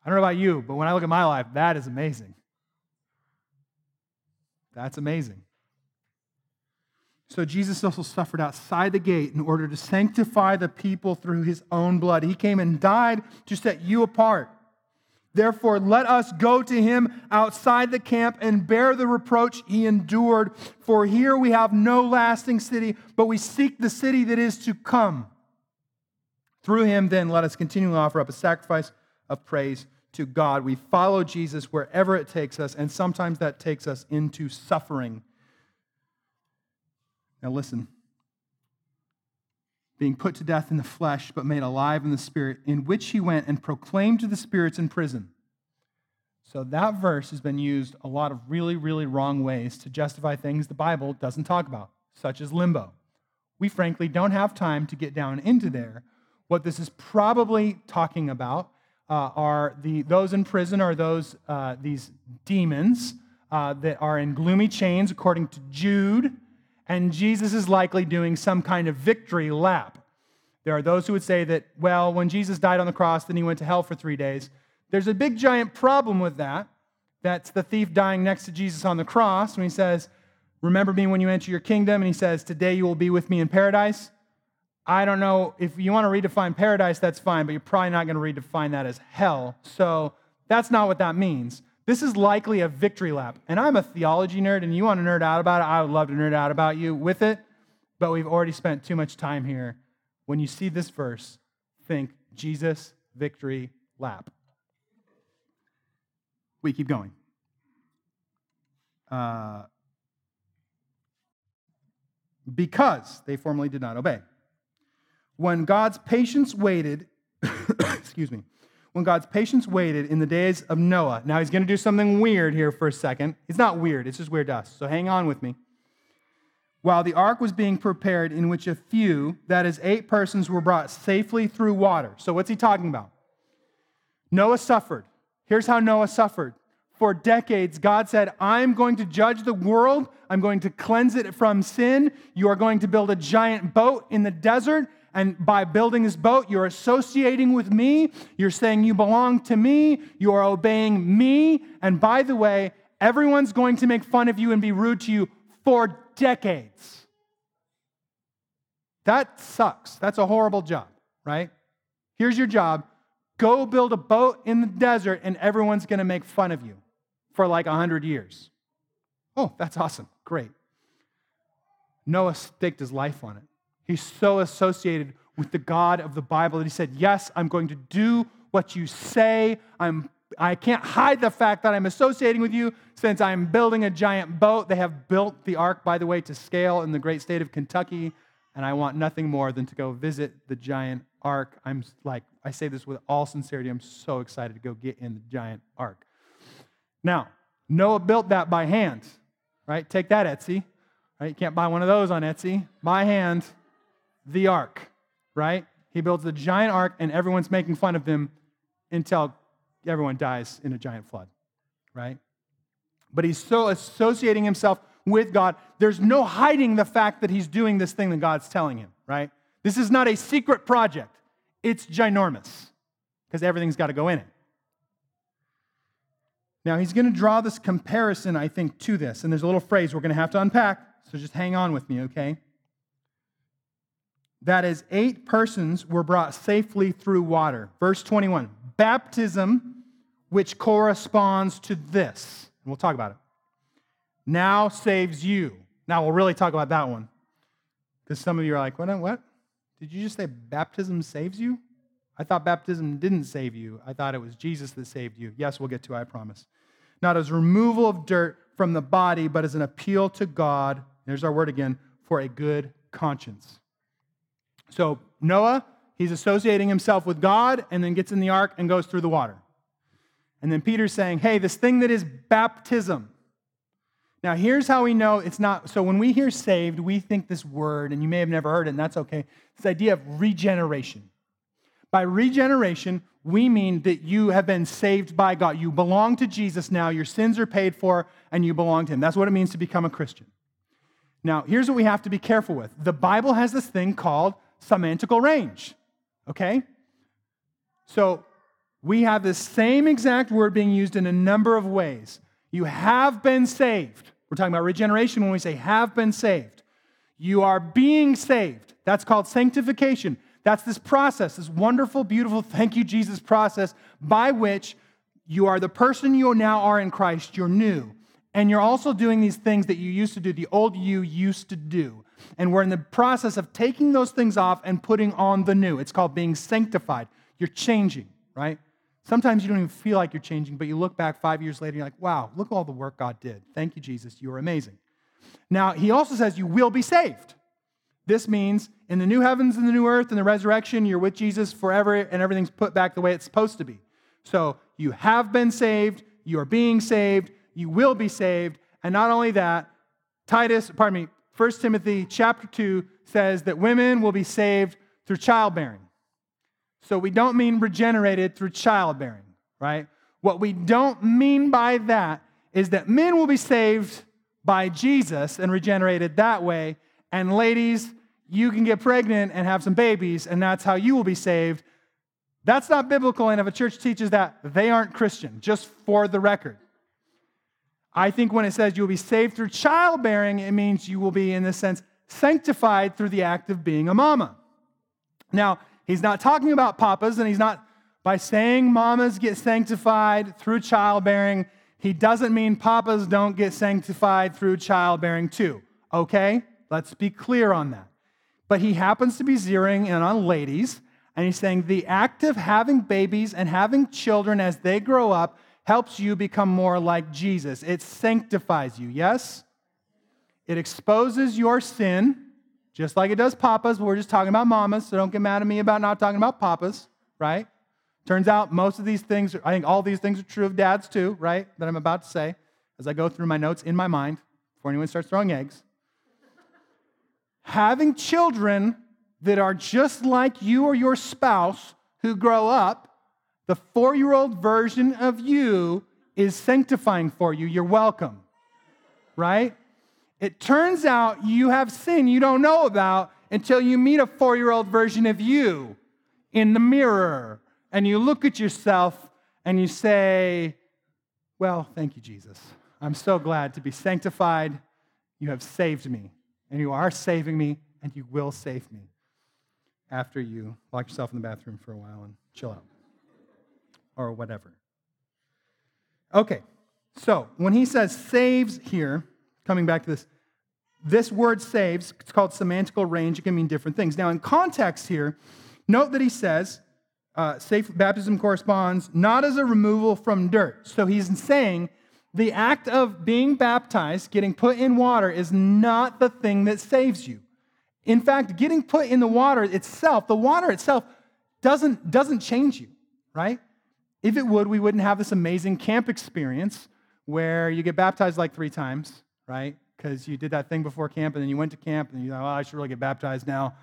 I don't know about you, but when I look at my life, that is amazing. That's amazing. So Jesus also suffered outside the gate in order to sanctify the people through his own blood. He came and died to set you apart. Therefore, let us go to him outside the camp and bear the reproach he endured. For here we have no lasting city, but we seek the city that is to come. Through him, then, let us continually offer up a sacrifice of praise to God. We follow Jesus wherever it takes us, and sometimes that takes us into suffering. Now, listen. Being put to death in the flesh, but made alive in the spirit, in which he went and proclaimed to the spirits in prison. So, that verse has been used a lot of really, really wrong ways to justify things the Bible doesn't talk about, such as limbo. We frankly don't have time to get down into there. What this is probably talking about uh, are the, those in prison are those, uh, these demons uh, that are in gloomy chains, according to Jude, and Jesus is likely doing some kind of victory lap. There are those who would say that, well, when Jesus died on the cross, then he went to hell for three days. There's a big giant problem with that. That's the thief dying next to Jesus on the cross when he says, Remember me when you enter your kingdom. And he says, Today you will be with me in paradise. I don't know if you want to redefine paradise, that's fine, but you're probably not going to redefine that as hell. So that's not what that means. This is likely a victory lap. And I'm a theology nerd, and you want to nerd out about it, I would love to nerd out about you with it, but we've already spent too much time here. When you see this verse, think Jesus, victory lap. We keep going. Uh, because they formerly did not obey when God's patience waited, excuse me, when God's patience waited in the days of Noah. Now he's going to do something weird here for a second. It's not weird, it's just weird to us. So hang on with me. While the ark was being prepared, in which a few, that is, eight persons, were brought safely through water. So what's he talking about? Noah suffered. Here's how Noah suffered. For decades, God said, I'm going to judge the world. I'm going to cleanse it from sin. You are going to build a giant boat in the desert, and by building this boat, you're associating with me. You're saying you belong to me. You are obeying me. And by the way, everyone's going to make fun of you and be rude to you for decades. That sucks. That's a horrible job, right? Here's your job go build a boat in the desert, and everyone's going to make fun of you for like 100 years. Oh, that's awesome. Great. Noah staked his life on it. He's so associated with the God of the Bible that he said, Yes, I'm going to do what you say. I'm I can't hide the fact that I'm associating with you since I'm building a giant boat. They have built the ark, by the way, to scale in the great state of Kentucky, and I want nothing more than to go visit the giant ark. I'm like, I say this with all sincerity. I'm so excited to go get in the giant ark. Now, Noah built that by hand, right? Take that, Etsy. Right? You can't buy one of those on Etsy. By hand, the ark, right? He builds the giant ark, and everyone's making fun of him until everyone dies in a giant flood, right? But he's so associating himself with God. There's no hiding the fact that he's doing this thing that God's telling him, right? This is not a secret project, it's ginormous because everything's got to go in it. Now, he's going to draw this comparison, I think, to this. And there's a little phrase we're going to have to unpack, so just hang on with me, okay? That is, eight persons were brought safely through water. Verse 21 baptism, which corresponds to this. And we'll talk about it. Now saves you. Now we'll really talk about that one. Because some of you are like, what? What? Did you just say baptism saves you? I thought baptism didn't save you. I thought it was Jesus that saved you. Yes, we'll get to it, I promise. Not as removal of dirt from the body, but as an appeal to God, there's our word again, for a good conscience. So Noah, he's associating himself with God and then gets in the ark and goes through the water. And then Peter's saying, hey, this thing that is baptism. Now, here's how we know it's not. So, when we hear saved, we think this word, and you may have never heard it, and that's okay. This idea of regeneration. By regeneration, we mean that you have been saved by God. You belong to Jesus now, your sins are paid for, and you belong to Him. That's what it means to become a Christian. Now, here's what we have to be careful with the Bible has this thing called semantical range. Okay? So we have the same exact word being used in a number of ways. You have been saved. We're talking about regeneration when we say have been saved. You are being saved. That's called sanctification. That's this process, this wonderful, beautiful, thank you, Jesus process by which you are the person you now are in Christ. You're new. And you're also doing these things that you used to do, the old you used to do. And we're in the process of taking those things off and putting on the new. It's called being sanctified. You're changing, right? Sometimes you don't even feel like you're changing, but you look back five years later and you're like, wow, look all the work God did. Thank you, Jesus. You are amazing. Now, he also says you will be saved. This means in the new heavens and the new earth and the resurrection, you're with Jesus forever and everything's put back the way it's supposed to be. So you have been saved, you are being saved, you will be saved. And not only that, Titus, pardon me, 1 Timothy chapter 2 says that women will be saved through childbearing. So we don't mean regenerated through childbearing, right? What we don't mean by that is that men will be saved by Jesus and regenerated that way. And ladies, you can get pregnant and have some babies, and that's how you will be saved. That's not biblical, and if a church teaches that, they aren't Christian, just for the record. I think when it says you will be saved through childbearing, it means you will be, in this sense, sanctified through the act of being a mama. Now, he's not talking about papas, and he's not, by saying mamas get sanctified through childbearing, he doesn't mean papas don't get sanctified through childbearing too. Okay? Let's be clear on that. But he happens to be zeroing in on ladies, and he's saying the act of having babies and having children as they grow up helps you become more like Jesus. It sanctifies you, yes? It exposes your sin, just like it does papas, we're just talking about mamas, so don't get mad at me about not talking about papas, right? Turns out most of these things, I think all these things are true of dads too, right? That I'm about to say as I go through my notes in my mind before anyone starts throwing eggs. Having children that are just like you or your spouse who grow up the four year old version of you is sanctifying for you. You're welcome, right? It turns out you have sin you don't know about until you meet a four year old version of you in the mirror and you look at yourself and you say, Well, thank you, Jesus. I'm so glad to be sanctified. You have saved me, and you are saving me, and you will save me after you lock yourself in the bathroom for a while and chill out or whatever. Okay, so when he says saves here, coming back to this, this word saves, it's called semantical range. It can mean different things. Now, in context here, note that he says, uh, safe baptism corresponds not as a removal from dirt. So he's saying the act of being baptized, getting put in water, is not the thing that saves you. In fact, getting put in the water itself, the water itself doesn't, doesn't change you, right? If it would, we wouldn't have this amazing camp experience where you get baptized like three times, right? Because you did that thing before camp and then you went to camp and you thought, oh, I should really get baptized now.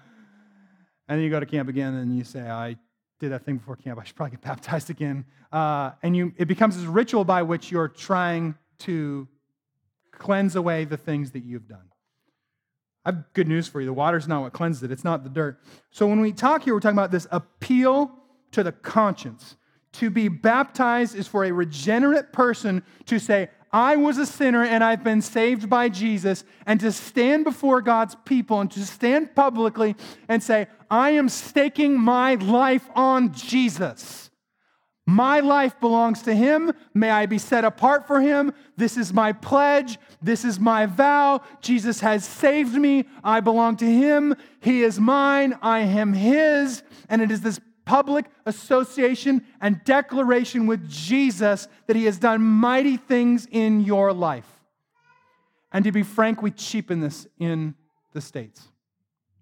And then you go to camp again and you say, I did that thing before camp. I should probably get baptized again. Uh, and you, it becomes this ritual by which you're trying to cleanse away the things that you've done. I have good news for you. The water's not what cleansed it, it's not the dirt. So when we talk here, we're talking about this appeal to the conscience. To be baptized is for a regenerate person to say, I was a sinner and I've been saved by Jesus, and to stand before God's people and to stand publicly and say, I am staking my life on Jesus. My life belongs to Him. May I be set apart for Him. This is my pledge. This is my vow. Jesus has saved me. I belong to Him. He is mine. I am His. And it is this public association and declaration with Jesus that he has done mighty things in your life. And to be frank, we cheapen this in the States.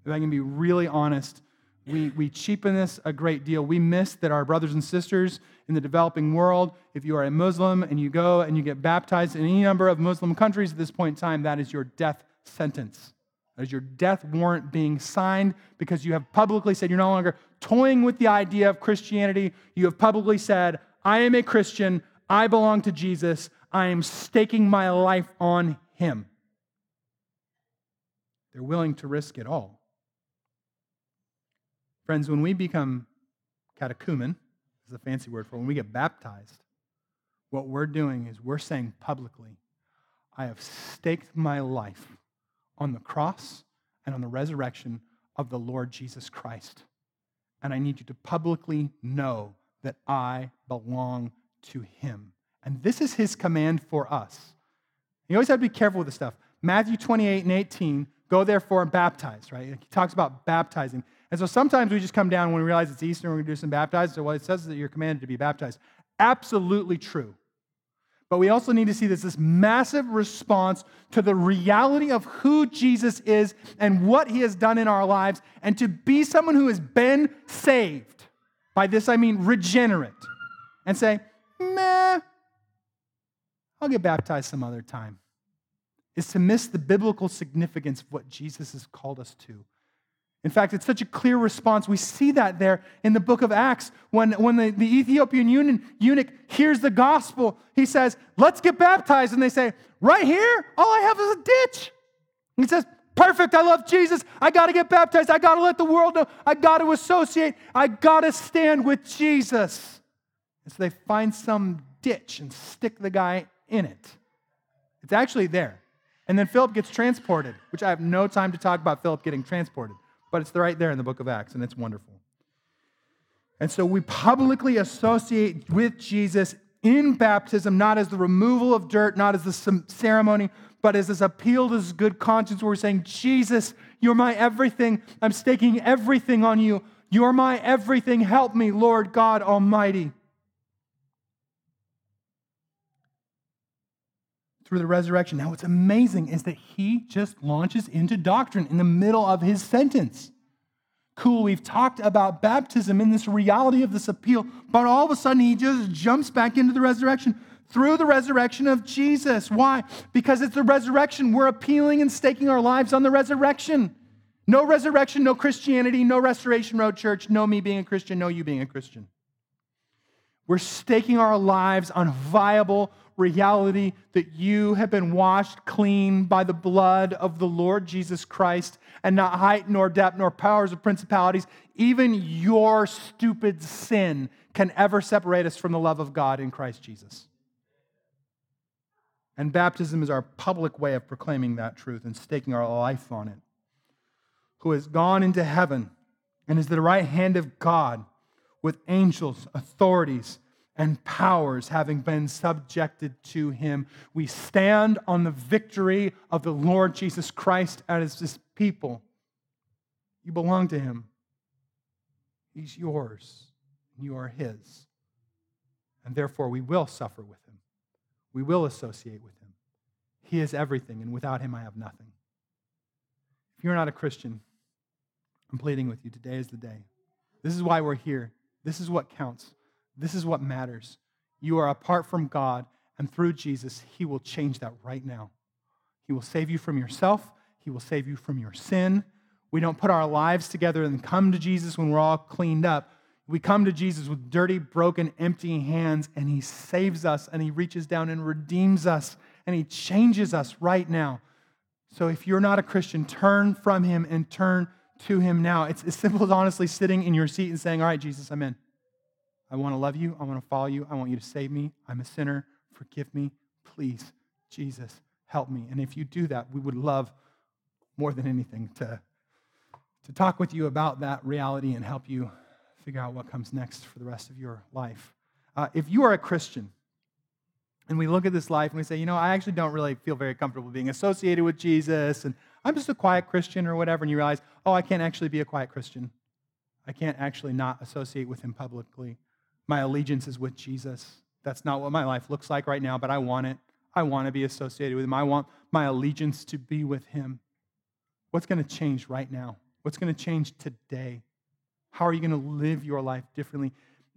If I can be really honest, we, we cheapen this a great deal. We miss that our brothers and sisters in the developing world, if you are a Muslim and you go and you get baptized in any number of Muslim countries at this point in time, that is your death sentence. That is your death warrant being signed because you have publicly said you're no longer toying with the idea of Christianity. You have publicly said, I am a Christian. I belong to Jesus. I am staking my life on him. They're willing to risk it all. Friends, when we become catechumen, is a fancy word for when we get baptized, what we're doing is we're saying publicly, I have staked my life on the cross and on the resurrection of the Lord Jesus Christ. And I need you to publicly know that I belong to him. And this is his command for us. You always have to be careful with this stuff. Matthew 28 and 18, go therefore and baptize, right? He talks about baptizing. And so sometimes we just come down when we realize it's Easter and we're going to do some baptizing. So what it says is that you're commanded to be baptized. Absolutely true. But we also need to see this, this massive response to the reality of who Jesus is and what he has done in our lives, and to be someone who has been saved. By this I mean regenerate. And say, meh, I'll get baptized some other time. Is to miss the biblical significance of what Jesus has called us to. In fact, it's such a clear response. We see that there in the book of Acts when, when the, the Ethiopian eunuch hears the gospel. He says, Let's get baptized. And they say, Right here? All I have is a ditch. he says, Perfect. I love Jesus. I got to get baptized. I got to let the world know. I got to associate. I got to stand with Jesus. And so they find some ditch and stick the guy in it. It's actually there. And then Philip gets transported, which I have no time to talk about Philip getting transported but it's right there in the book of Acts, and it's wonderful. And so we publicly associate with Jesus in baptism, not as the removal of dirt, not as the ceremony, but as this appeal to this good conscience where we're saying, Jesus, you're my everything. I'm staking everything on you. You're my everything. Help me, Lord God Almighty. Through the resurrection. Now, what's amazing is that he just launches into doctrine in the middle of his sentence. Cool, we've talked about baptism and this reality of this appeal, but all of a sudden he just jumps back into the resurrection through the resurrection of Jesus. Why? Because it's the resurrection. We're appealing and staking our lives on the resurrection. No resurrection, no Christianity, no Restoration Road Church, no me being a Christian, no you being a Christian. We're staking our lives on viable, reality that you have been washed clean by the blood of the Lord Jesus Christ, and not height, nor depth, nor powers of principalities, even your stupid sin can ever separate us from the love of God in Christ Jesus. And baptism is our public way of proclaiming that truth and staking our life on it. Who has gone into heaven and is the right hand of God with angels, authorities, and powers having been subjected to him. We stand on the victory of the Lord Jesus Christ as his people. You belong to him, he's yours. You are His. And therefore, we will suffer with Him. We will associate with Him. He is everything, and without Him, I have nothing. If you're not a Christian, I'm pleading with you. Today is the day. This is why we're here. This is what counts. This is what matters. You are apart from God, and through Jesus, He will change that right now. He will save you from yourself, He will save you from your sin. We don't put our lives together and come to Jesus when we're all cleaned up. We come to Jesus with dirty, broken, empty hands, and He saves us, and He reaches down and redeems us, and He changes us right now. So if you're not a Christian, turn from Him and turn to Him now. It's as simple as honestly sitting in your seat and saying, All right, Jesus, I'm in. I want to love you. I want to follow you. I want you to save me. I'm a sinner. Forgive me. Please, Jesus, help me. And if you do that, we would love more than anything to, to talk with you about that reality and help you figure out what comes next for the rest of your life. Uh, if you are a Christian, and we look at this life and we say, you know, I actually don't really feel very comfortable being associated with Jesus, and I'm just a quiet Christian or whatever, and you realize, oh, I can't actually be a quiet Christian. I can't actually not associate with him publicly. My allegiance is with Jesus. That's not what my life looks like right now, but I want it. I want to be associated with him. I want my allegiance to be with him. What's going to change right now? What's going to change today? How are you going to live your life differently?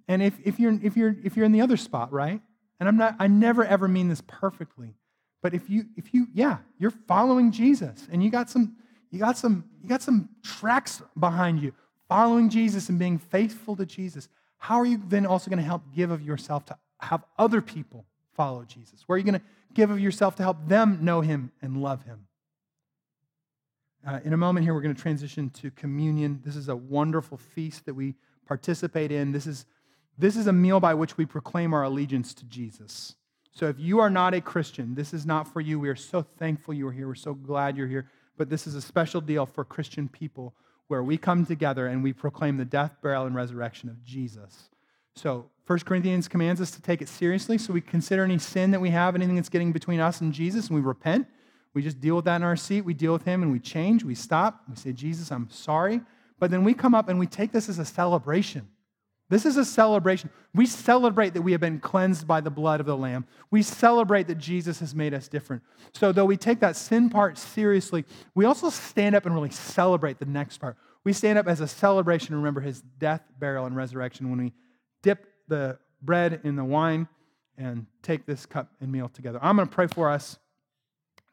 And if, if, you're, if, you're, if you're in the other spot, right? And I'm not, I never ever mean this perfectly, but if you, if you, yeah, you're following Jesus and you got some, you got some, you got some tracks behind you, following Jesus and being faithful to Jesus. How are you then also going to help give of yourself to have other people follow Jesus? Where are you going to give of yourself to help them know him and love him? Uh, in a moment here, we're going to transition to communion. This is a wonderful feast that we participate in. This is, this is a meal by which we proclaim our allegiance to Jesus. So if you are not a Christian, this is not for you. We are so thankful you are here. We're so glad you're here. But this is a special deal for Christian people where we come together and we proclaim the death, burial, and resurrection of Jesus. So 1 Corinthians commands us to take it seriously. So we consider any sin that we have, anything that's getting between us and Jesus, and we repent. We just deal with that in our seat. We deal with Him and we change. We stop. We say, Jesus, I'm sorry. But then we come up and we take this as a celebration. This is a celebration. We celebrate that we have been cleansed by the blood of the Lamb. We celebrate that Jesus has made us different. So, though we take that sin part seriously, we also stand up and really celebrate the next part. We stand up as a celebration and remember his death, burial, and resurrection when we dip the bread in the wine and take this cup and meal together. I'm going to pray for us.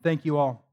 Thank you all.